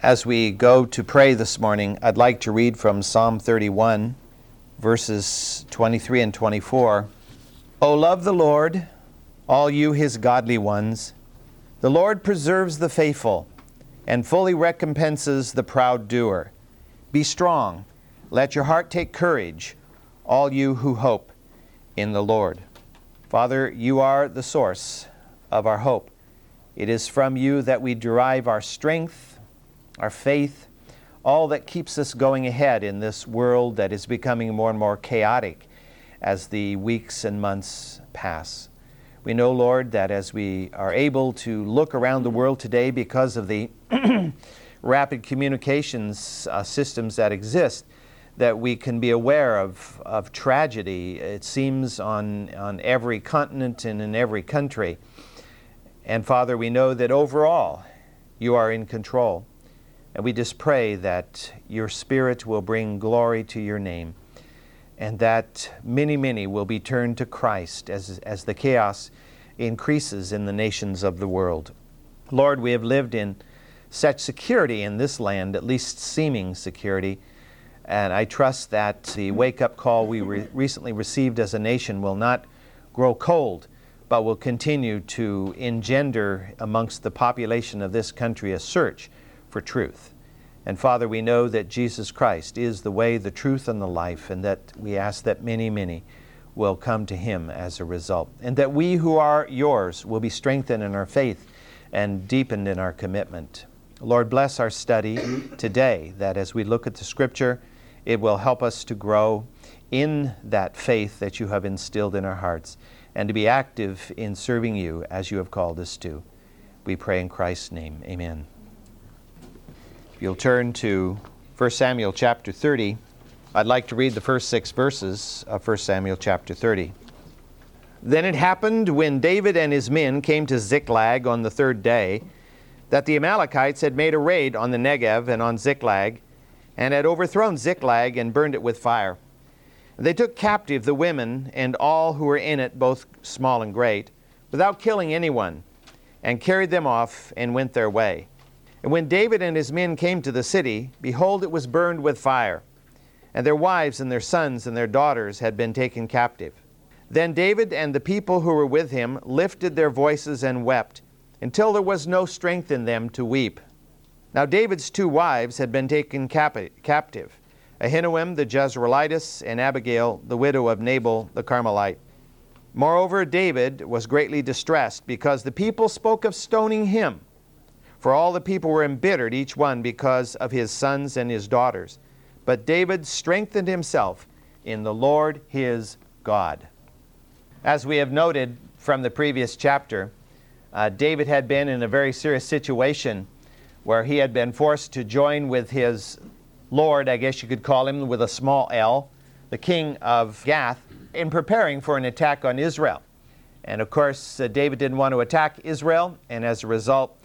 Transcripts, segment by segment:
As we go to pray this morning, I'd like to read from Psalm 31, verses 23 and 24. O love the Lord, all you his godly ones. The Lord preserves the faithful and fully recompenses the proud doer. Be strong, let your heart take courage, all you who hope in the Lord. Father, you are the source of our hope. It is from you that we derive our strength our faith, all that keeps us going ahead in this world that is becoming more and more chaotic as the weeks and months pass. We know, Lord, that as we are able to look around the world today because of the rapid communications uh, systems that exist, that we can be aware of, of tragedy, it seems, on, on every continent and in every country. And Father, we know that overall you are in control. And we just pray that your Spirit will bring glory to your name and that many, many will be turned to Christ as, as the chaos increases in the nations of the world. Lord, we have lived in such security in this land, at least seeming security, and I trust that the wake up call we re- recently received as a nation will not grow cold, but will continue to engender amongst the population of this country a search for truth. And Father, we know that Jesus Christ is the way, the truth, and the life, and that we ask that many, many will come to Him as a result. And that we who are yours will be strengthened in our faith and deepened in our commitment. Lord, bless our study today, that as we look at the Scripture, it will help us to grow in that faith that you have instilled in our hearts and to be active in serving you as you have called us to. We pray in Christ's name. Amen. You'll turn to 1 Samuel chapter 30, I'd like to read the first six verses of 1 Samuel chapter 30. Then it happened when David and his men came to Ziklag on the third day that the Amalekites had made a raid on the Negev and on Ziklag and had overthrown Ziklag and burned it with fire. They took captive the women and all who were in it, both small and great, without killing anyone, and carried them off and went their way. And when David and his men came to the city, behold, it was burned with fire, and their wives and their sons and their daughters had been taken captive. Then David and the people who were with him lifted their voices and wept, until there was no strength in them to weep. Now David's two wives had been taken captive Ahinoam the Jezreelitess, and Abigail, the widow of Nabal the Carmelite. Moreover, David was greatly distressed, because the people spoke of stoning him. For all the people were embittered, each one because of his sons and his daughters. But David strengthened himself in the Lord his God. As we have noted from the previous chapter, uh, David had been in a very serious situation where he had been forced to join with his Lord, I guess you could call him, with a small l, the king of Gath, in preparing for an attack on Israel. And of course, uh, David didn't want to attack Israel, and as a result,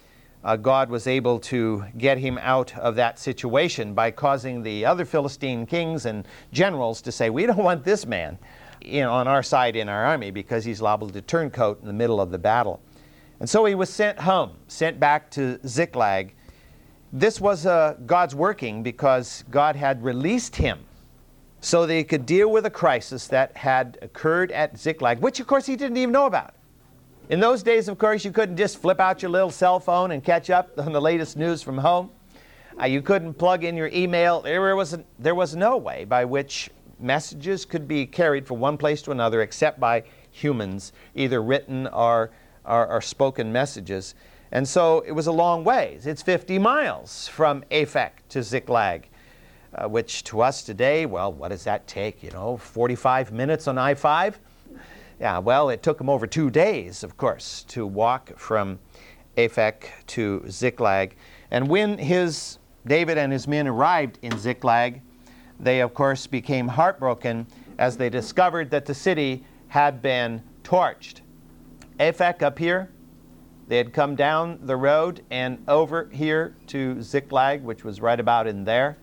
uh, God was able to get him out of that situation by causing the other Philistine kings and generals to say, We don't want this man in, on our side in our army because he's liable to turncoat in the middle of the battle. And so he was sent home, sent back to Ziklag. This was uh, God's working because God had released him so that he could deal with a crisis that had occurred at Ziklag, which of course he didn't even know about. In those days, of course, you couldn't just flip out your little cell phone and catch up on the latest news from home. Uh, you couldn't plug in your email. There was, a, there was no way by which messages could be carried from one place to another except by humans, either written or, or, or spoken messages. And so it was a long ways. It's 50 miles from Aphek to Ziklag, uh, which to us today, well, what does that take? You know, 45 minutes on I 5? Yeah, well, it took him over two days, of course, to walk from Aphek to Ziklag. And when his David and his men arrived in Ziklag, they of course became heartbroken as they discovered that the city had been torched. Aphek up here, they had come down the road and over here to Ziklag, which was right about in there,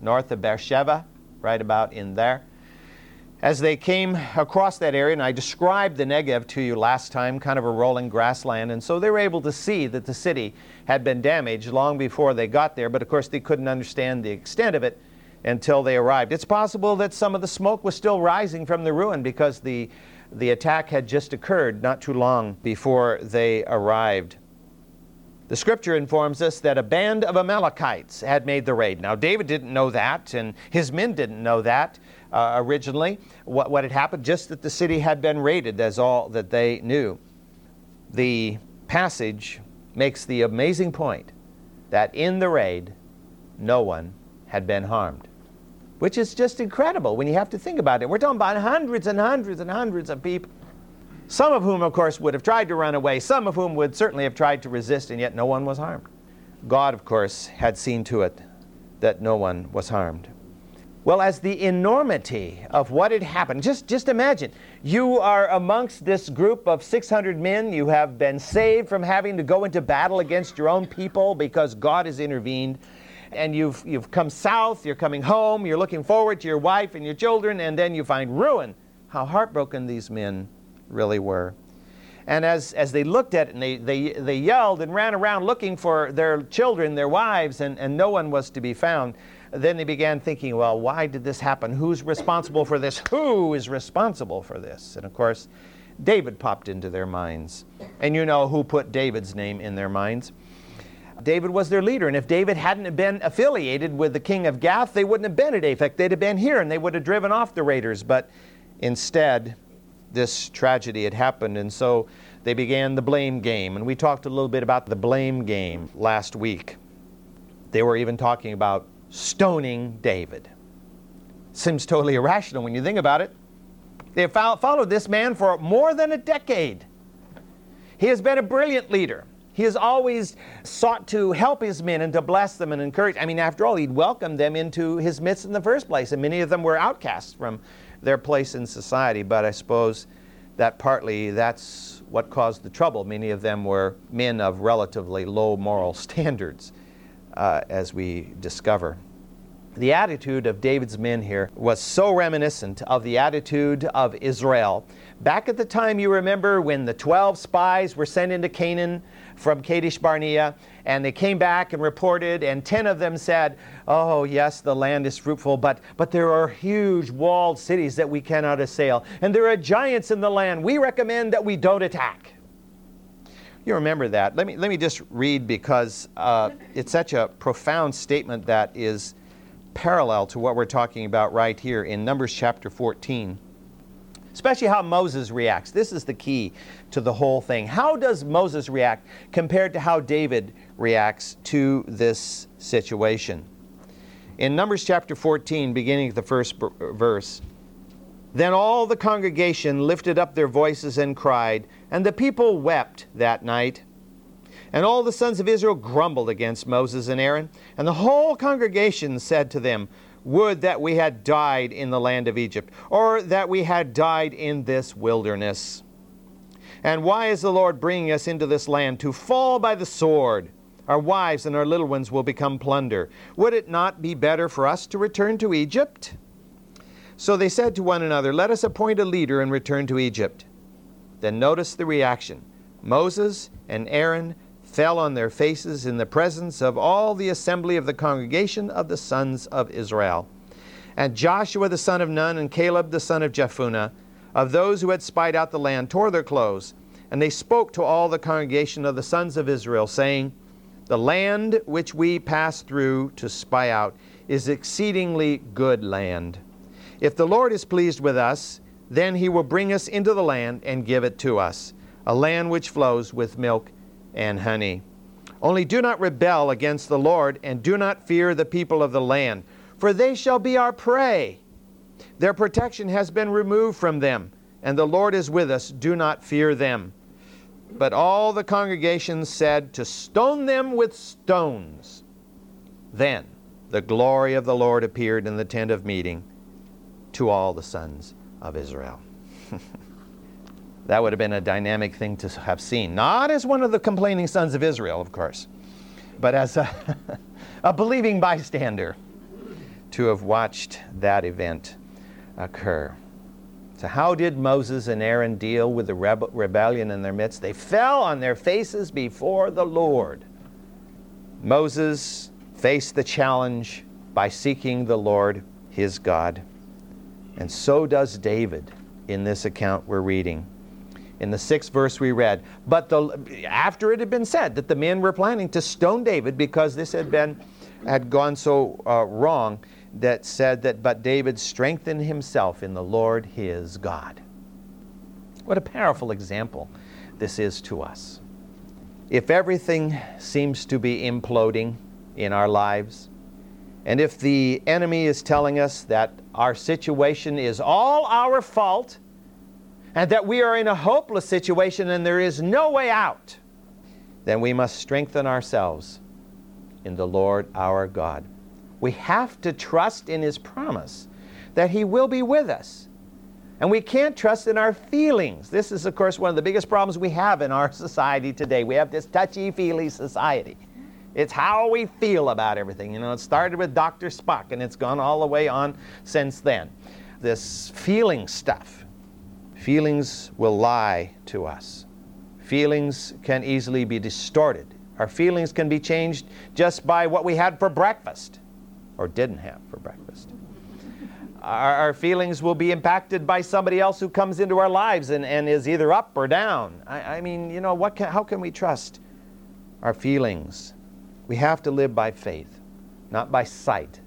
north of Beersheba, right about in there. As they came across that area, and I described the Negev to you last time, kind of a rolling grassland, and so they were able to see that the city had been damaged long before they got there, but of course they couldn't understand the extent of it until they arrived. It's possible that some of the smoke was still rising from the ruin because the, the attack had just occurred not too long before they arrived. The scripture informs us that a band of Amalekites had made the raid. Now, David didn't know that, and his men didn't know that uh, originally, what, what had happened, just that the city had been raided, as all that they knew. The passage makes the amazing point that in the raid, no one had been harmed, which is just incredible when you have to think about it. We're talking about hundreds and hundreds and hundreds of people some of whom, of course, would have tried to run away, some of whom would certainly have tried to resist, and yet no one was harmed. God, of course, had seen to it that no one was harmed. Well, as the enormity of what had happened, just, just imagine you are amongst this group of 600 men. You have been saved from having to go into battle against your own people because God has intervened. And you've, you've come south, you're coming home, you're looking forward to your wife and your children, and then you find ruin. How heartbroken these men really were. And as, as they looked at it and they, they, they yelled and ran around looking for their children, their wives, and, and no one was to be found, then they began thinking, well, why did this happen? Who's responsible for this? Who is responsible for this? And of course, David popped into their minds. And you know who put David's name in their minds. David was their leader, and if David hadn't been affiliated with the king of Gath, they wouldn't have been at Aphek. They'd have been here and they would have driven off the raiders. But instead, this tragedy had happened. And so they began the blame game. And we talked a little bit about the blame game last week. They were even talking about stoning David. Seems totally irrational when you think about it. They have followed this man for more than a decade. He has been a brilliant leader. He has always sought to help his men and to bless them and encourage. I mean, after all, he'd welcomed them into his midst in the first place, and many of them were outcasts from their place in society, but I suppose that partly that's what caused the trouble. Many of them were men of relatively low moral standards, uh, as we discover. The attitude of David's men here was so reminiscent of the attitude of Israel. Back at the time, you remember when the 12 spies were sent into Canaan from Kadesh Barnea, and they came back and reported, and 10 of them said, Oh, yes, the land is fruitful, but, but there are huge walled cities that we cannot assail, and there are giants in the land. We recommend that we don't attack. You remember that. Let me, let me just read because uh, it's such a profound statement that is parallel to what we're talking about right here in Numbers chapter 14 especially how Moses reacts. This is the key to the whole thing. How does Moses react compared to how David reacts to this situation? In Numbers chapter 14, beginning at the first verse, then all the congregation lifted up their voices and cried, and the people wept that night. And all the sons of Israel grumbled against Moses and Aaron, and the whole congregation said to them, would that we had died in the land of Egypt, or that we had died in this wilderness. And why is the Lord bringing us into this land to fall by the sword? Our wives and our little ones will become plunder. Would it not be better for us to return to Egypt? So they said to one another, Let us appoint a leader and return to Egypt. Then notice the reaction. Moses and Aaron fell on their faces in the presence of all the assembly of the congregation of the sons of Israel. And Joshua the son of Nun and Caleb the son of Jephunneh, of those who had spied out the land, tore their clothes. And they spoke to all the congregation of the sons of Israel, saying, The land which we passed through to spy out is exceedingly good land. If the Lord is pleased with us, then he will bring us into the land and give it to us, a land which flows with milk and honey. Only do not rebel against the Lord, and do not fear the people of the land, for they shall be our prey. Their protection has been removed from them, and the Lord is with us. Do not fear them. But all the congregation said to stone them with stones. Then the glory of the Lord appeared in the tent of meeting to all the sons of Israel. That would have been a dynamic thing to have seen. Not as one of the complaining sons of Israel, of course, but as a, a believing bystander to have watched that event occur. So, how did Moses and Aaron deal with the rebe- rebellion in their midst? They fell on their faces before the Lord. Moses faced the challenge by seeking the Lord his God. And so does David in this account we're reading. In the sixth verse we read, but the, after it had been said that the men were planning to stone David because this had been had gone so uh, wrong, that said that, but David strengthened himself in the Lord his God. What a powerful example this is to us. If everything seems to be imploding in our lives, and if the enemy is telling us that our situation is all our fault, and that we are in a hopeless situation and there is no way out, then we must strengthen ourselves in the Lord our God. We have to trust in His promise that He will be with us. And we can't trust in our feelings. This is, of course, one of the biggest problems we have in our society today. We have this touchy feely society. It's how we feel about everything. You know, it started with Dr. Spock and it's gone all the way on since then. This feeling stuff. Feelings will lie to us. Feelings can easily be distorted. Our feelings can be changed just by what we had for breakfast or didn't have for breakfast. Our, our, feelings will be impacted by somebody else who comes into our lives and, and is either up or down. I, I mean, you know, what can, how can we trust our feelings? We have to live by faith, not by sight.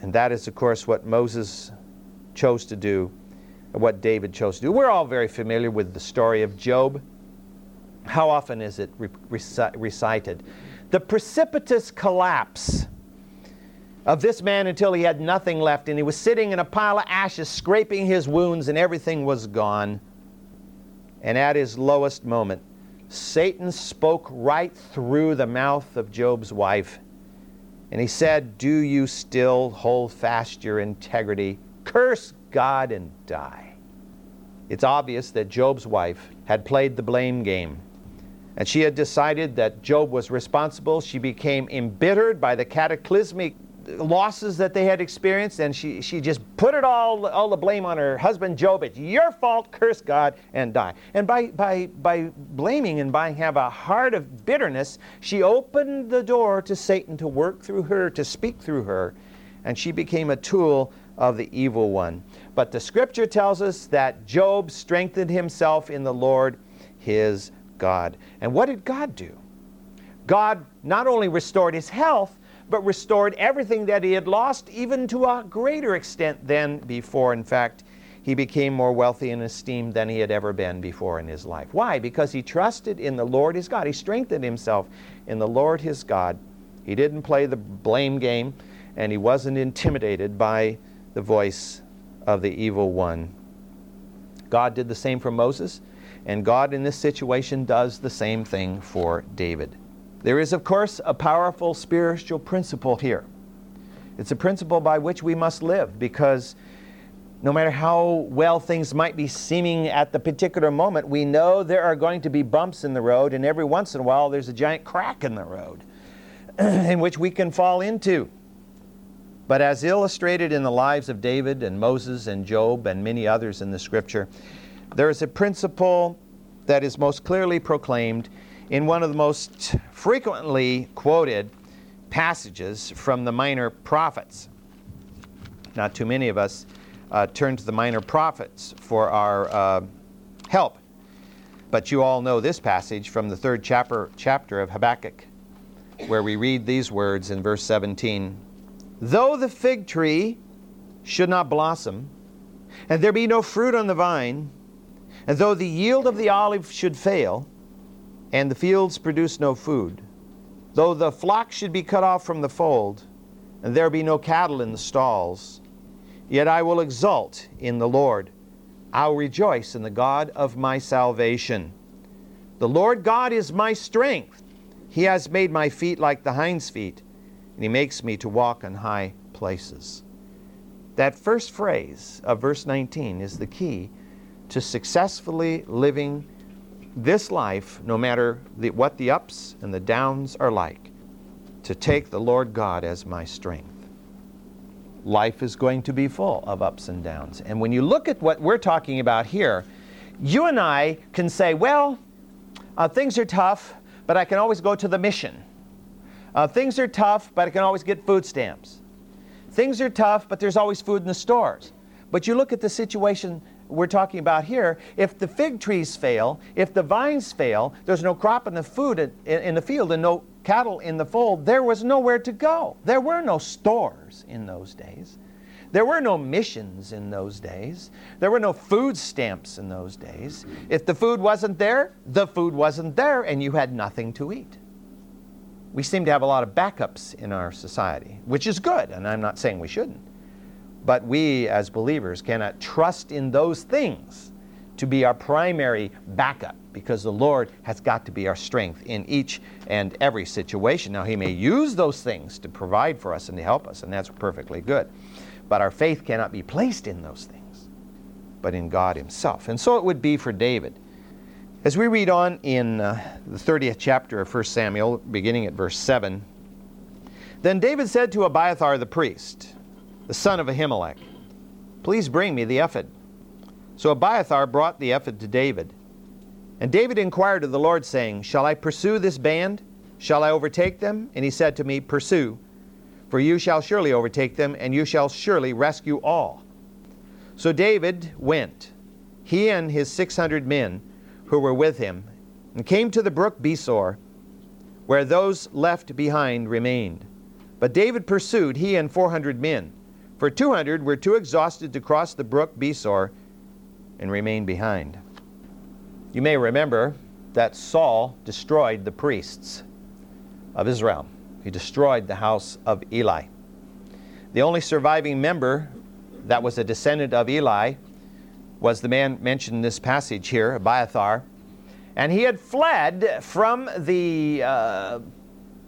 And that is, of course, what Moses chose to do, what David chose to do. We're all very familiar with the story of Job. How often is it re- recited? The precipitous collapse of this man until he had nothing left, and he was sitting in a pile of ashes, scraping his wounds, and everything was gone. And at his lowest moment, Satan spoke right through the mouth of Job's wife, and he said, Do you still hold fast your integrity? Curse God and die. It's obvious that Job's wife had played the blame game. And she had decided that Job was responsible. She became embittered by the cataclysmic losses that they had experienced, and she, she just put it all, all the blame on her husband Job. It's your fault, curse God, and die. And by, by, by blaming and by have a heart of bitterness, she opened the door to Satan to work through her, to speak through her, and she became a tool of the evil one. But the scripture tells us that Job strengthened himself in the Lord his God. And what did God do? God not only restored his health, but restored everything that he had lost, even to a greater extent than before. In fact, he became more wealthy and esteemed than he had ever been before in his life. Why? Because he trusted in the Lord his God. He strengthened himself in the Lord his God. He didn't play the blame game, and he wasn't intimidated by the voice of the evil one. God did the same for Moses, and God in this situation does the same thing for David. There is, of course, a powerful spiritual principle here. It's a principle by which we must live because no matter how well things might be seeming at the particular moment, we know there are going to be bumps in the road, and every once in a while there's a giant crack in the road in which we can fall into. But as illustrated in the lives of David and Moses and Job and many others in the scripture, there is a principle that is most clearly proclaimed in one of the most frequently quoted passages from the minor prophets. Not too many of us uh, turn to the minor prophets for our uh, help, but you all know this passage from the third chapter, chapter of Habakkuk, where we read these words in verse 17 Though the fig tree should not blossom, and there be no fruit on the vine, and though the yield of the olive should fail, and the fields produce no food. Though the flock should be cut off from the fold, and there be no cattle in the stalls, yet I will exult in the Lord. I'll rejoice in the God of my salvation. The Lord God is my strength. He has made my feet like the hind's feet, and He makes me to walk on high places. That first phrase of verse 19 is the key to successfully living this life, no matter the, what the ups and the downs are like, to take the Lord God as my strength. life is going to be full of ups and downs. And when you look at what we're talking about here, you and I can say, well, uh, things are tough, but I can always go to the mission. Uh, things are tough, but I can always get food stamps. Things are tough, but there's always food in the stores. But you look at the situation we're talking about here, if the fig trees fail, if the vines fail, there's no crop in the food in, the field and no cattle in the fold, there was nowhere to go. There were no stores in those days. There were no missions in those days. There were no food stamps in those days. If the food wasn't there, the food wasn't there, and you had nothing to eat. We seem to have a lot of backups in our society, which is good, and I'm not saying we shouldn't. But we as believers cannot trust in those things to be our primary backup because the Lord has got to be our strength in each and every situation. Now, He may use those things to provide for us and to help us, and that's perfectly good. But our faith cannot be placed in those things, but in God Himself. And so it would be for David. As we read on in uh, the 30th chapter of 1 Samuel, beginning at verse 7, then David said to Abiathar the priest, the son of Ahimelech, Please bring me the ephod. So Abiathar brought the ephod to David. And David inquired of the Lord, saying, Shall I pursue this band? Shall I overtake them? And he said to me, Pursue, for you shall surely overtake them, and you shall surely rescue all. So David went, he and his six hundred men who were with him, and came to the brook Besor, where those left behind remained. But David pursued, he and four hundred men. For two hundred were too exhausted to cross the brook Besor and remain behind. You may remember that Saul destroyed the priests of Israel. He destroyed the house of Eli. The only surviving member that was a descendant of Eli was the man mentioned in this passage here, Abiathar. And he had fled from the uh,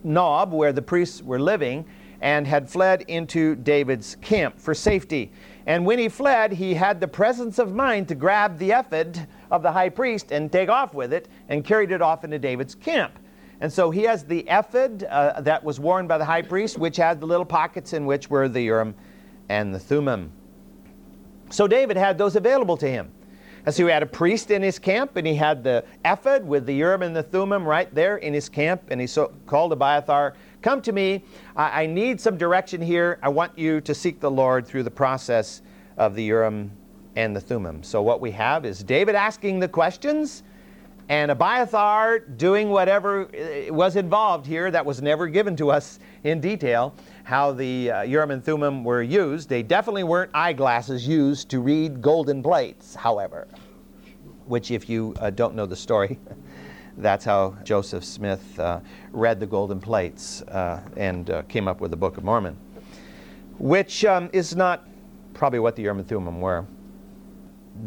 Nob where the priests were living and had fled into David's camp for safety. And when he fled, he had the presence of mind to grab the ephod of the high priest and take off with it and carried it off into David's camp. And so he has the ephod uh, that was worn by the high priest, which had the little pockets in which were the Urim and the Thummim. So David had those available to him. And so he had a priest in his camp, and he had the ephod with the Urim and the Thummim right there in his camp. And he so called Abiathar, Come to me. I, I need some direction here. I want you to seek the Lord through the process of the Urim and the Thummim. So what we have is David asking the questions and Abiathar doing whatever uh, was involved here that was never given to us in detail how the uh, Urim and Thummim were used. They definitely weren't eyeglasses used to read golden plates, however, which, if you uh, don't know the story, that's how Joseph Smith uh, read the golden plates uh, and uh, came up with the Book of Mormon, which um, is not probably what the Urim and Thummim were.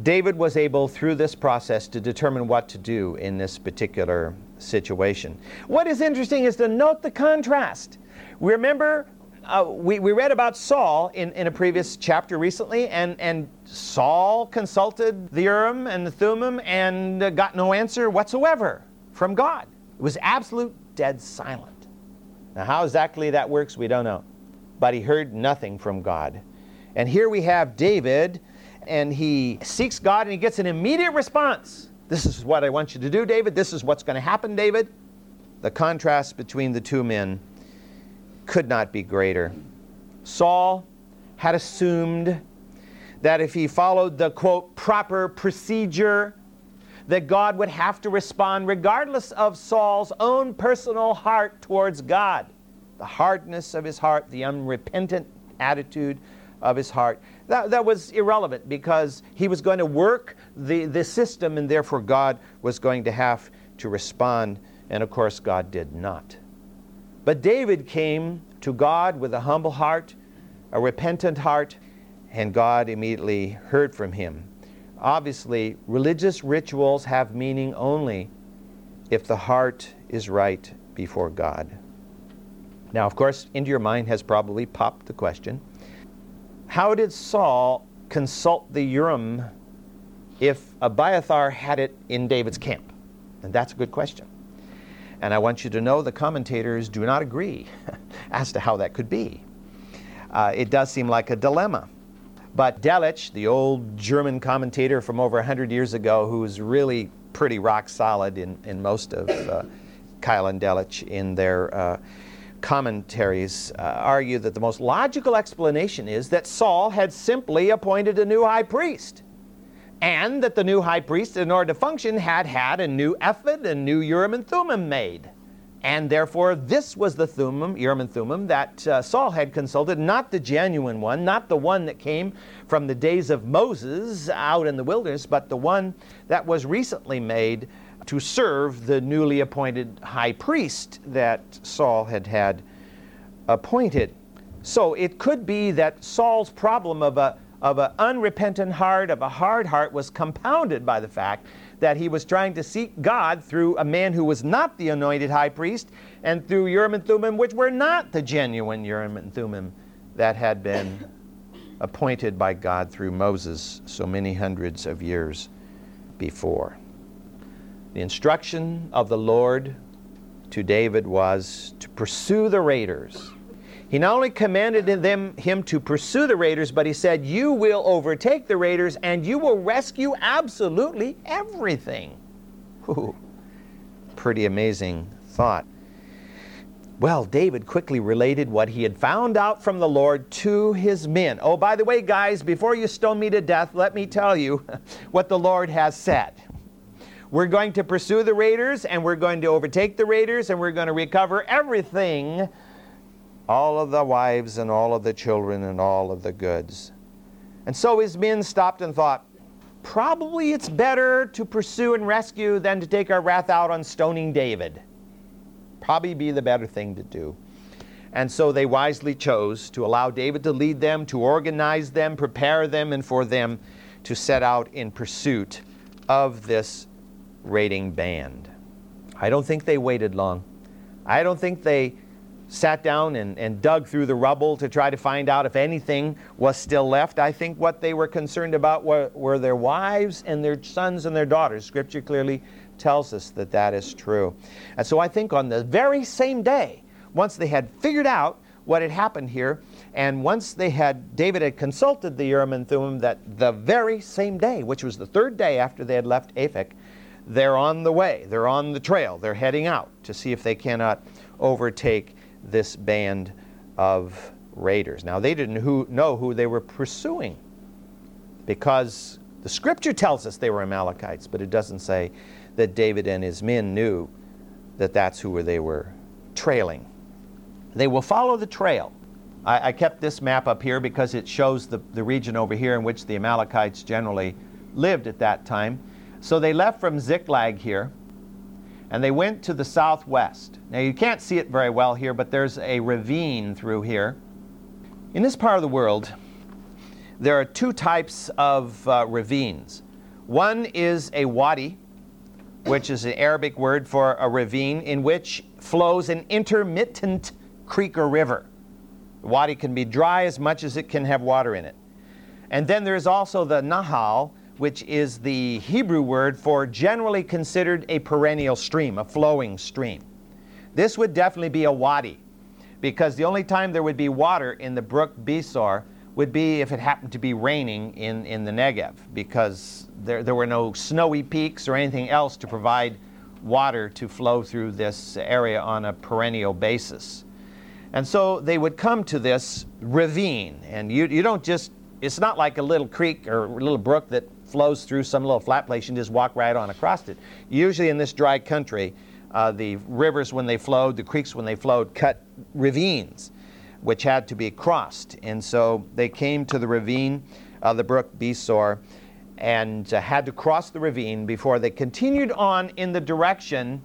David was able, through this process, to determine what to do in this particular situation. What is interesting is to note the contrast. Remember, uh, we, we read about Saul in, in a previous chapter recently, and, and Saul consulted the Urim and the Thummim and uh, got no answer whatsoever from God. It was absolute dead silent. Now, how exactly that works, we don't know. But he heard nothing from God. And here we have David and he seeks God and he gets an immediate response. This is what I want you to do, David. This is what's going to happen, David. The contrast between the two men could not be greater. Saul had assumed that if he followed the quote proper procedure, that God would have to respond regardless of Saul's own personal heart towards God. The hardness of his heart, the unrepentant attitude of his heart that, that was irrelevant because he was going to work the, the system and therefore God was going to have to respond. And of course, God did not. But David came to God with a humble heart, a repentant heart, and God immediately heard from him. Obviously, religious rituals have meaning only if the heart is right before God. Now, of course, into your mind has probably popped the question how did Saul consult the Urim if Abiathar had it in David's camp? And that's a good question. And I want you to know the commentators do not agree as to how that could be. uh, it does seem like a dilemma. But Delitzsch, the old German commentator from over 100 years ago, who was really pretty rock solid in, in most of uh, Keil and Delitzsch in their uh, commentaries, uh, argue that the most logical explanation is that Saul had simply appointed a new high priest. And that the new high priest, in order to function, had had a new ephod and new Urim and Thummim made. And therefore, this was the Thummim, Urim and Thummim, that uh, Saul had consulted, not the genuine one, not the one that came from the days of Moses out in the wilderness, but the one that was recently made to serve the newly appointed high priest that Saul had had appointed. So it could be that Saul's problem of a of an unrepentant heart, of a hard heart, was compounded by the fact that he was trying to seek God through a man who was not the anointed high priest and through Urim and Thummim, which were not the genuine Urim and Thummim that had been appointed by God through Moses so many hundreds of years before. The instruction of the Lord to David was to pursue the raiders he not only commanded them, him to pursue the raiders, but he said, You will overtake the raiders and you will rescue absolutely everything. Ooh, pretty amazing thought. Well, David quickly related what he had found out from the Lord to his men. Oh, by the way, guys, before you stone me to death, let me tell you what the Lord has said. We're going to pursue the raiders, and we're going to overtake the raiders, and we're going to recover everything all of the wives and all of the children and all of the goods. And so his men stopped and thought, probably it's better to pursue and rescue than to take our wrath out on stoning David. Probably be the better thing to do. And so they wisely chose to allow David to lead them, to organize them, prepare them, and for them to set out in pursuit of this raiding band. I don't think they waited long. I don't think they sat down and, and dug through the rubble to try to find out if anything was still left. I think what they were concerned about were, were their wives and their sons and their daughters. Scripture clearly tells us that that is true. And so I think on the very same day, once they had figured out what had happened here, and once they had, David had consulted the Urim and Thummim that the very same day, which was the third day after they had left Aphek, they're on the way, they're on the trail, they're heading out to see if they cannot overtake this band of raiders. Now, they didn't who, know who they were pursuing because the scripture tells us they were Amalekites, but it doesn't say that David and his men knew that that's who they were trailing. They will follow the trail. I, I kept this map up here because it shows the, the region over here in which the Amalekites generally lived at that time. So they left from Ziklag here and they went to the southwest. Now you can't see it very well here, but there's a ravine through here. In this part of the world, there are two types of uh, ravines. One is a wadi, which is an Arabic word for a ravine in which flows an intermittent creek or river. The wadi can be dry as much as it can have water in it. And then there's also the nahal, which is the Hebrew word for generally considered a perennial stream, a flowing stream. This would definitely be a wadi, because the only time there would be water in the brook Besor would be if it happened to be raining in, in the Negev, because there, there were no snowy peaks or anything else to provide water to flow through this area on a perennial basis. And so they would come to this ravine, and you, you don't just, it's not like a little creek or a little brook that flows through some little flat place, you just walk right on across it. Usually in this dry country, uh, the rivers, when they flowed, the creeks, when they flowed, cut ravines, which had to be crossed. And so they came to the ravine, uh, the brook Besor, and uh, had to cross the ravine before they continued on in the direction.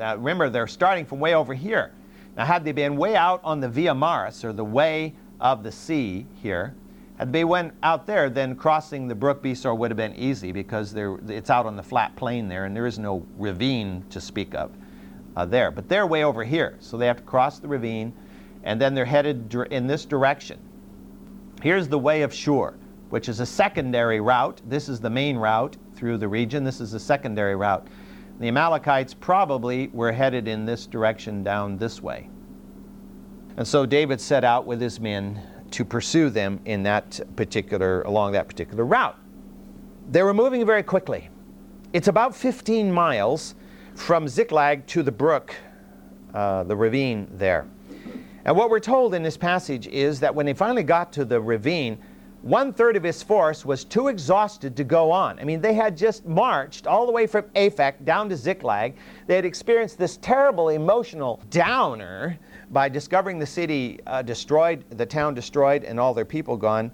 Uh, remember, they're starting from way over here. Now, had they been way out on the Via Maris, or the way of the sea here, had they went out there, then crossing the brook Besor would have been easy because it's out on the flat plain there, and there is no ravine to speak of uh, there. But they're way over here, so they have to cross the ravine, and then they're headed in this direction. Here's the way of Shur, which is a secondary route. This is the main route through the region. This is a secondary route. The Amalekites probably were headed in this direction down this way. And so David set out with his men to pursue them in that particular along that particular route. They were moving very quickly. It's about 15 miles from Ziklag to the brook, uh, the ravine there. And what we're told in this passage is that when they finally got to the ravine, one third of his force was too exhausted to go on. I mean, they had just marched all the way from Aphek down to Ziklag. They had experienced this terrible emotional downer by discovering the city uh, destroyed, the town destroyed, and all their people gone.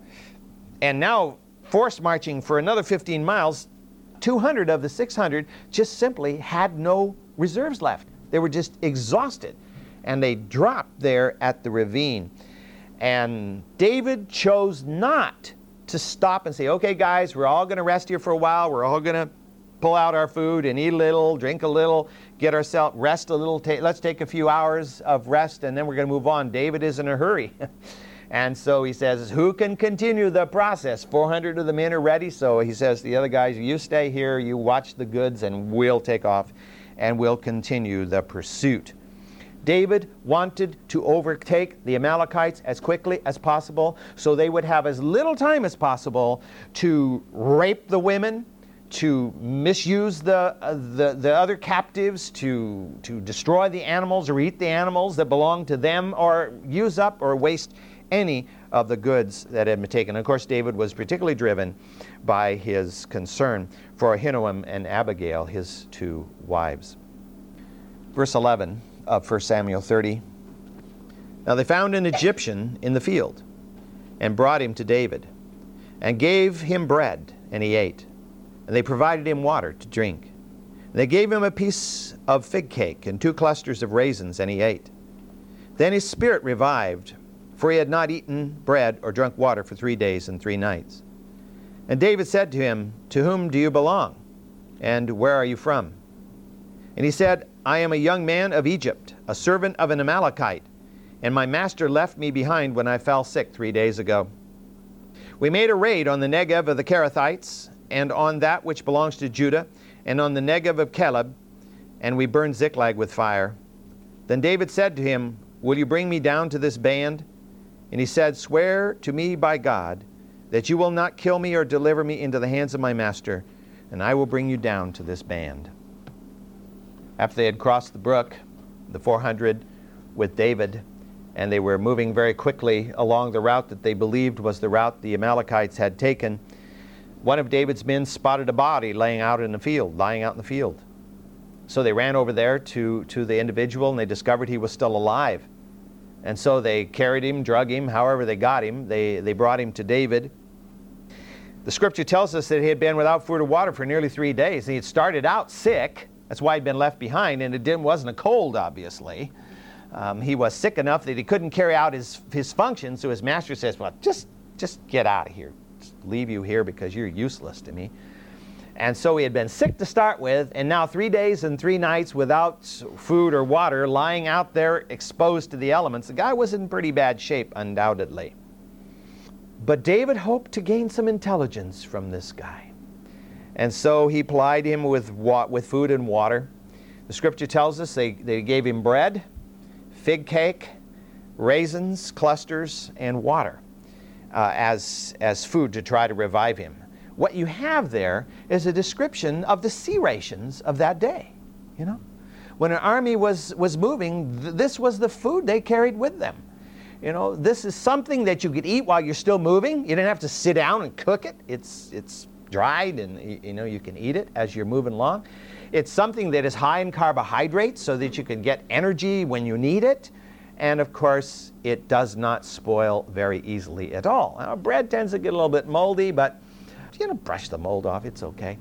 And now, force marching for another 15 miles, 200 of the 600 just simply had no reserves left. They were just exhausted. And they dropped there at the ravine. And David chose not to stop and say, okay, guys, we're all going to rest here for a while. We're all going to pull out our food and eat a little, drink a little, get ourselves, rest a little. Ta- let's take a few hours of rest and then we're going to move on. David is in a hurry. and so he says, Who can continue the process? 400 of the men are ready. So he says the other guys, You stay here, you watch the goods, and we'll take off and we'll continue the pursuit. David wanted to overtake the Amalekites as quickly as possible so they would have as little time as possible to rape the women, to misuse the, uh, the, the other captives, to, to destroy the animals or eat the animals that belong to them, or use up or waste any of the goods that had been taken. Of course, David was particularly driven by his concern for Ahinoam and Abigail, his two wives. Verse 11 of 1 Samuel 30. Now they found an Egyptian in the field and brought him to David and gave him bread, and he ate. And they provided him water to drink. They gave him a piece of fig cake and two clusters of raisins, and he ate. Then his spirit revived, for he had not eaten bread or drunk water for three days and three nights. And David said to him, To whom do you belong? And where are you from? And he said, I am a young man of Egypt, a servant of an Amalekite, and my master left me behind when I fell sick three days ago. We made a raid on the Negev of the Kerethites, and on that which belongs to Judah, and on the Negev of Caleb, and we burned Ziklag with fire. Then David said to him, Will you bring me down to this band? And he said, Swear to me by God that you will not kill me or deliver me into the hands of my master, and I will bring you down to this band. After they had crossed the brook, the 400 with David, and they were moving very quickly along the route that they believed was the route the Amalekites had taken, one of David's men spotted a body laying out in the field, lying out in the field. So they ran over there to, to the individual and they discovered he was still alive. And so they carried him, drug him, however they got him. They, they brought him to David. The scripture tells us that he had been without food or water for nearly three days. And he had started out sick, that's why he'd been left behind, and it didn't, wasn't a cold, obviously. Um, he was sick enough that he couldn't carry out his, his function, so his master says, Well, just, just get out of here. Leave you here because you're useless to me. And so he had been sick to start with, and now three days and three nights without food or water, lying out there exposed to the elements. The guy was in pretty bad shape, undoubtedly. But David hoped to gain some intelligence from this guy. And so he plied him with, wa- with food and water. The scripture tells us they, they gave him bread, fig cake, raisins, clusters, and water uh, as, as food to try to revive him. What you have there is a description of the C rations of that day. You know, when an army was, was moving, th- this was the food they carried with them. You know, this is something that you could eat while you're still moving. You didn't have to sit down and cook it. It's, it's dried and you know you can eat it as you're moving along. It's something that is high in carbohydrates so that you can get energy when you need it. And of course, it does not spoil very easily at all. Now, bread tends to get a little bit moldy, but you know, brush the mold off, it's okay.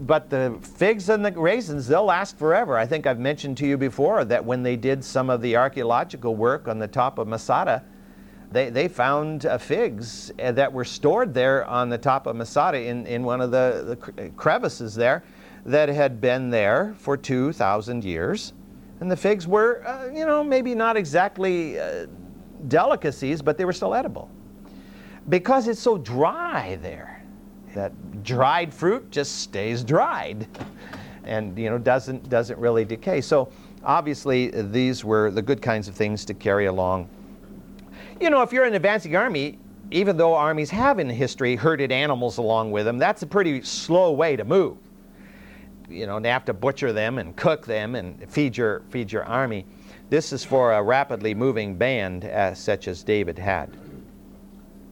But the figs and the raisins, they'll last forever. I think I've mentioned to you before that when they did some of the archaeological work on the top of Masada, they, they found uh, figs uh, that were stored there on the top of Masada in, in one of the, the crevices there that had been there for 2,000 years. And the figs were, uh, you know, maybe not exactly uh, delicacies, but they were still edible. Because it's so dry there, that dried fruit just stays dried and, you know, doesn't, doesn't really decay. So obviously, these were the good kinds of things to carry along You know, if you're an advancing army, even though armies have in history herded animals along with them, that's a pretty slow way to move. You know, they have to butcher them and cook them and feed your, feed your army. This is for a rapidly moving band as, such as David had.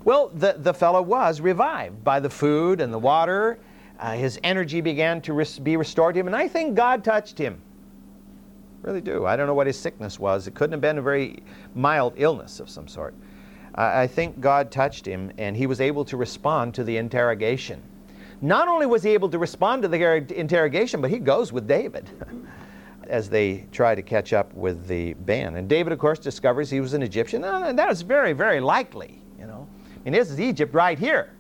Well, the, the fellow was revived by the food and the water. Uh, his energy began to res- be restored to him, and I think God touched him. Really do. I don't know what his sickness was. It couldn't have been a very mild illness of some sort. I, I think God touched him, and he was able to respond to the interrogation. Not only was he able to respond to the interrogation, but he goes with David as they try to catch up with the band. And David, of course, discovers he was an Egyptian, and that is very, very likely, you know. And this is Egypt right here.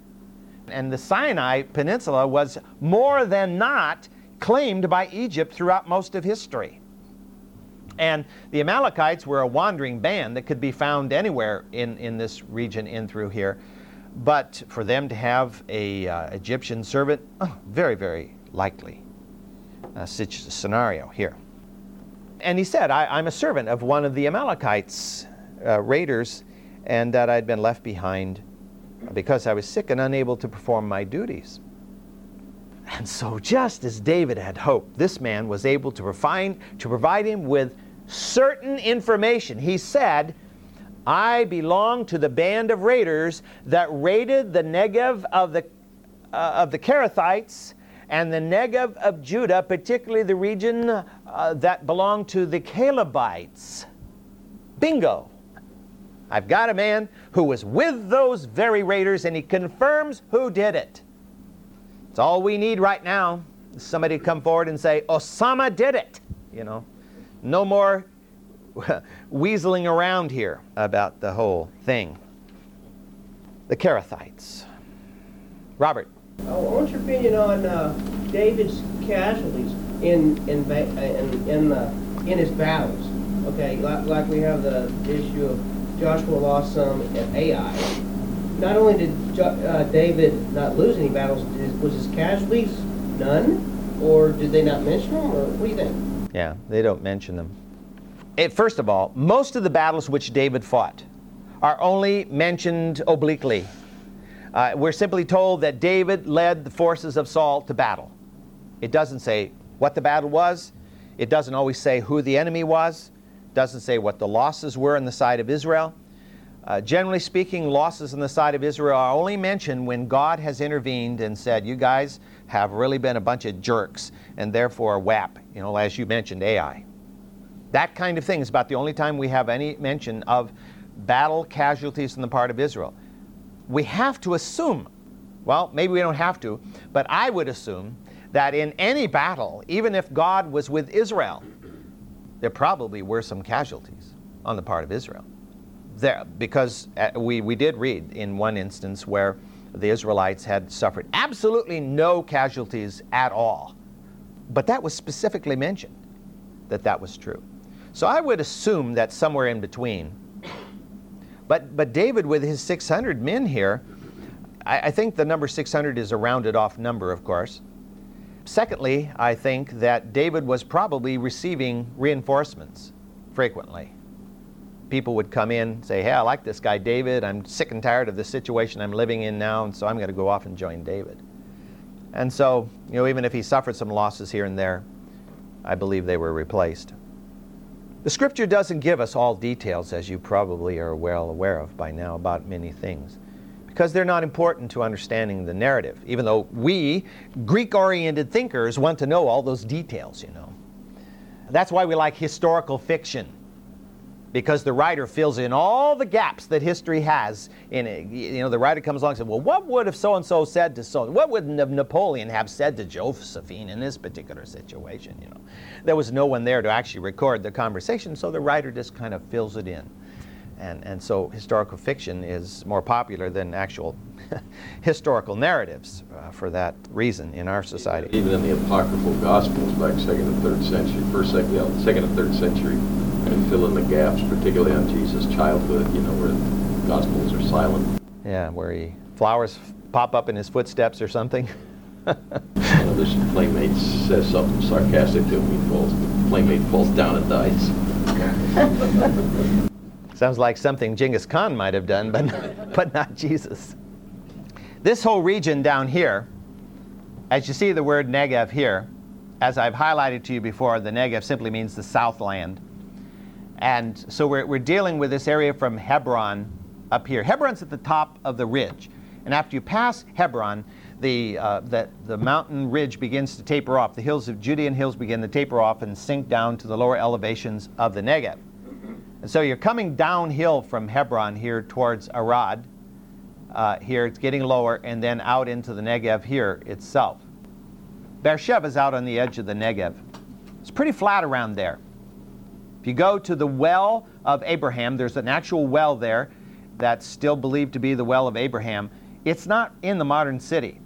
And the Sinai Peninsula was more than not claimed by Egypt throughout most of history. And the Amalekites were a wandering band that could be found anywhere in, in this region in through here. But for them to have a uh, Egyptian servant, oh, very, very likely uh, such a scenario here. And he said, I, am a servant of one of the Amalekites' uh, raiders, and that I'd been left behind because I was sick and unable to perform my duties. And so, just as David had hoped, this man was able to, refine, to provide him with certain information. He said, I belong to the band of raiders that raided the Negev of the, uh, of the Kerethites and the Negev of Judah, particularly the region uh, that belonged to the Calebites. Bingo! I've got a man who was with those very raiders, and he confirms who did it. It's all we need right now. Somebody come forward and say, Osama did it. You know, no more weaseling around here about the whole thing. The Kerethites. Robert. Oh, what's your opinion on uh, David's casualties in in in in, uh, in his battles? Okay, like, like we have the issue of Joshua lost some at Ai. Not only did jo- uh, David not lose any battles, was his casualties none, or did they not mention them, or what do you think? Yeah, they don't mention them. It, first of all, most of the battles which David fought are only mentioned obliquely. Uh, we're simply told that David led the forces of Saul to battle. It doesn't say what the battle was. It doesn't always say who the enemy was it doesn't say what the losses were on the side of Israel. Uh, generally speaking, losses on the side of Israel are only mentioned when God has intervened and said, You guys have really been a bunch of jerks, and therefore WAP, you know, as you mentioned, Ai. That kind of thing is about the only time we have any mention of battle casualties on the part of Israel. We have to assume, well, maybe we don't have to, but I would assume that in any battle, even if God was with Israel, there probably were some casualties on the part of Israel. There, because uh, we, we did read in one instance where the Israelites had suffered absolutely no casualties at all. But that was specifically mentioned that that was true. So I would assume that somewhere in between. But, but David, with his 600 men here, I, I think the number 600 is a rounded off number, of course. Secondly, I think that David was probably receiving reinforcements frequently. People would come in, say, Hey, I like this guy David. I'm sick and tired of the situation I'm living in now, and so I'm going to go off and join David. And so, you know, even if he suffered some losses here and there, I believe they were replaced. The scripture doesn't give us all details, as you probably are well aware of by now, about many things because they're not important to understanding the narrative, even though we, Greek oriented thinkers, want to know all those details, you know. That's why we like historical fiction, because the writer fills in all the gaps that history has in it. You know, the writer comes along and says, Well, what would have so and so said to so? What would Napoleon have said to Josephine in this particular situation? You know, there was no one there to actually record the conversation, so the writer just kind of fills it in. And, and so historical fiction is more popular than actual historical narratives uh, for that reason in our society. Even in the apocryphal gospels back second and third century, first, second, second and third century, and fill in the gaps, particularly on Jesus' childhood, you know, where the gospels are silent. Yeah, where he flowers pop up in his footsteps or something. One of his playmates says something sarcastic to him, he falls, the playmate falls down and dies. Sounds like something Genghis Khan might have done, but, but not Jesus. This whole region down here, as you see the word Negev here, as I've highlighted to you before, the Negev simply means the southland. And so we're, we're dealing with this area from Hebron up here. Hebron's at the top of the ridge. And after you pass Hebron, the, uh, the, the mountain ridge begins to taper off. The hills of Judean hills begin to taper off and sink down to the lower elevations of the Negev. And so you're coming downhill from Hebron here towards Arad. Uh, here it's getting lower, and then out into the Negev here itself. Beersheba is out on the edge of the Negev. It's pretty flat around there. If you go to the well of Abraham, there's an actual well there that's still believed to be the well of Abraham. It's not in the modern city.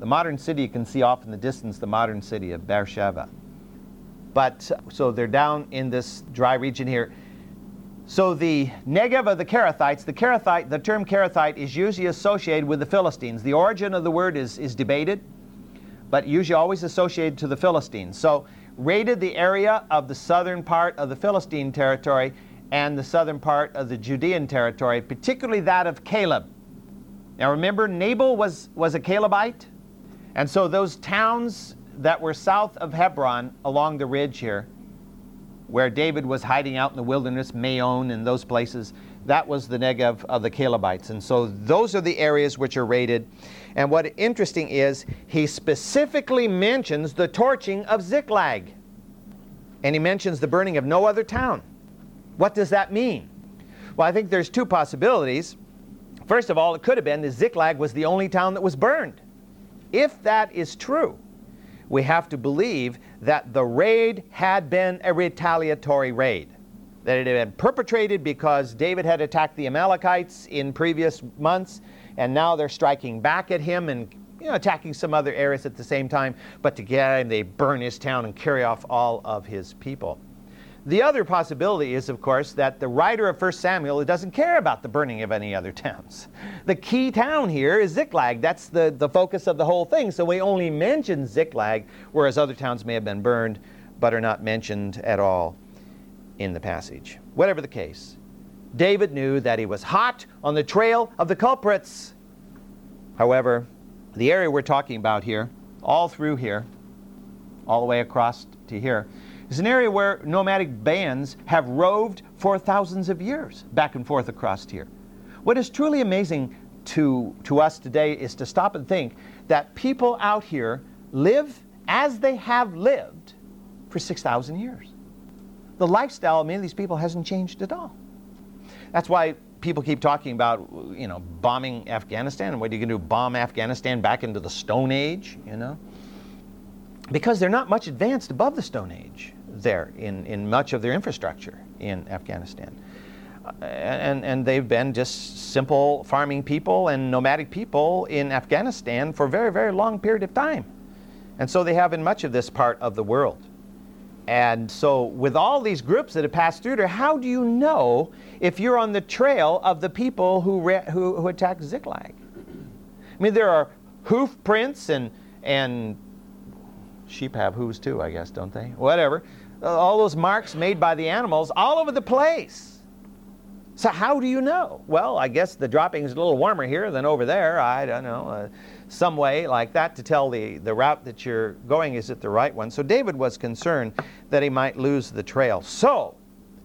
The modern city, you can see off in the distance the modern city of Beersheba. But uh, so they're down in this dry region here. So the Negev of the Kerethites, the Kerethite, the term Kerethite is usually associated with the Philistines. The origin of the word is, is debated, but usually always associated to the Philistines. So raided the area of the southern part of the Philistine territory and the southern part of the Judean territory, particularly that of Caleb. Now remember, Nabal was, was a Calebite, and so those towns that were south of Hebron along the ridge here, where David was hiding out in the wilderness, Maon and those places, that was the Negev of the Calebites. And so those are the areas which are raided. And what interesting is, he specifically mentions the torching of Ziklag. And he mentions the burning of no other town. What does that mean? Well, I think there's two possibilities. First of all, it could have been that Ziklag was the only town that was burned. If that is true, we have to believe that the raid had been a retaliatory raid. That it had been perpetrated because David had attacked the Amalekites in previous months, and now they're striking back at him and you know, attacking some other areas at the same time. But to get him, they burn his town and carry off all of his people. The other possibility is, of course, that the writer of 1 Samuel doesn't care about the burning of any other towns. The key town here is Ziklag. That's the, the focus of the whole thing. So we only mention Ziklag, whereas other towns may have been burned but are not mentioned at all in the passage. Whatever the case, David knew that he was hot on the trail of the culprits. However, the area we're talking about here, all through here, all the way across to here, is an area where nomadic bands have roved for thousands of years back and forth across here. What is truly amazing to, to us today is to stop and think that people out here live as they have lived for 6,000 years. The lifestyle of many of these people hasn't changed at all. That's why people keep talking about, you know, bombing Afghanistan and what you to do, bomb Afghanistan back into the Stone Age, you know? Because they're not much advanced above the Stone Age there in, in much of their infrastructure in Afghanistan. Uh, and, and they've been just simple farming people and nomadic people in Afghanistan for a very, very long period of time. And so they have in much of this part of the world. And so, with all these groups that have passed through there, how do you know if you're on the trail of the people who, re- who, who attacked Ziklag? I mean, there are hoof prints and, and sheep have hooves too, I guess, don't they? Whatever. All those marks made by the animals all over the place. So how do you know? Well, I guess the dropping is a little warmer here than over there. I don't know. Uh, some way like that to tell the, the route that you're going is it the right one. So David was concerned that he might lose the trail. So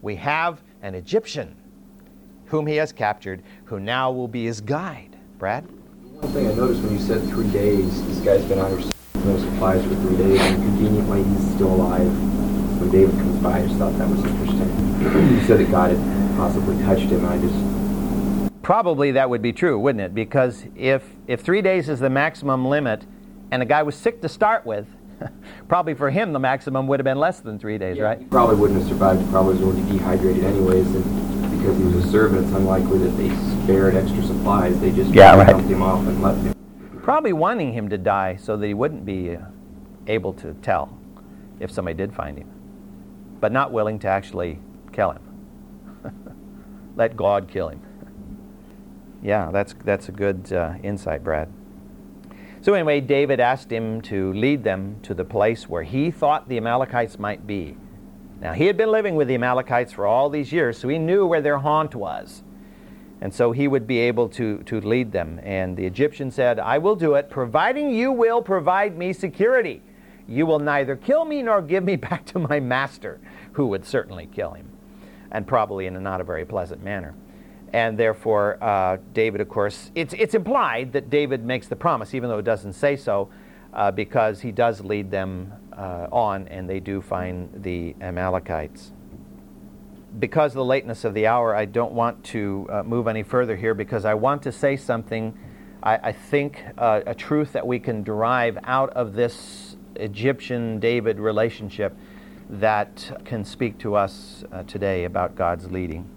we have an Egyptian whom he has captured who now will be his guide. Brad? One thing I noticed when you said three days, this guy's been under no supplies for three days, and conveniently he's still alive when David comes by, I just thought that was interesting. he said that God had possibly touched him. I just probably that would be true, wouldn't it? Because if if three days is the maximum limit, and the guy was sick to start with, probably for him the maximum would have been less than three days, yeah, right? He probably wouldn't have survived. He probably was be dehydrated anyways, and because he was a servant, it's unlikely that they spared extra supplies. They just yeah, right. dumped him off and left him. Probably wanting him to die so that he wouldn't be uh, able to tell if somebody did find him but not willing to actually kill him. Let God kill him. Yeah, that's, that's a good uh, insight, Brad. So, anyway, David asked him to lead them to the place where he thought the Amalekites might be. Now, he had been living with the Amalekites for all these years, so he knew where their haunt was. And so he would be able to, to lead them. And the Egyptian said, I will do it, providing you will provide me security. You will neither kill me nor give me back to my master, who would certainly kill him, and probably in a not a very pleasant manner. And therefore, uh, David, of course, it's, it's implied that David makes the promise, even though it doesn't say so, uh, because he does lead them uh, on, and they do find the Amalekites. Because of the lateness of the hour, I don't want to uh, move any further here because I want to say something, I, I think, uh, a truth that we can derive out of this Egyptian David relationship that can speak to us uh, today about God's leading.